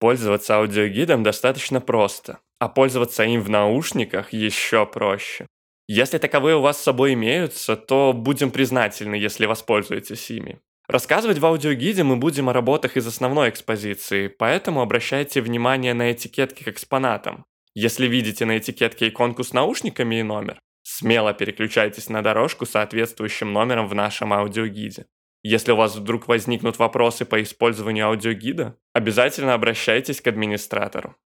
Пользоваться аудиогидом достаточно просто, а пользоваться им в наушниках еще проще. Если таковые у вас с собой имеются, то будем признательны, если воспользуетесь ими. Рассказывать в аудиогиде мы будем о работах из основной экспозиции, поэтому обращайте внимание на этикетки к экспонатам. Если видите на этикетке иконку с наушниками и номер, смело переключайтесь на дорожку с соответствующим номером в нашем аудиогиде. Если у вас вдруг возникнут вопросы по использованию аудиогида, обязательно обращайтесь к администратору.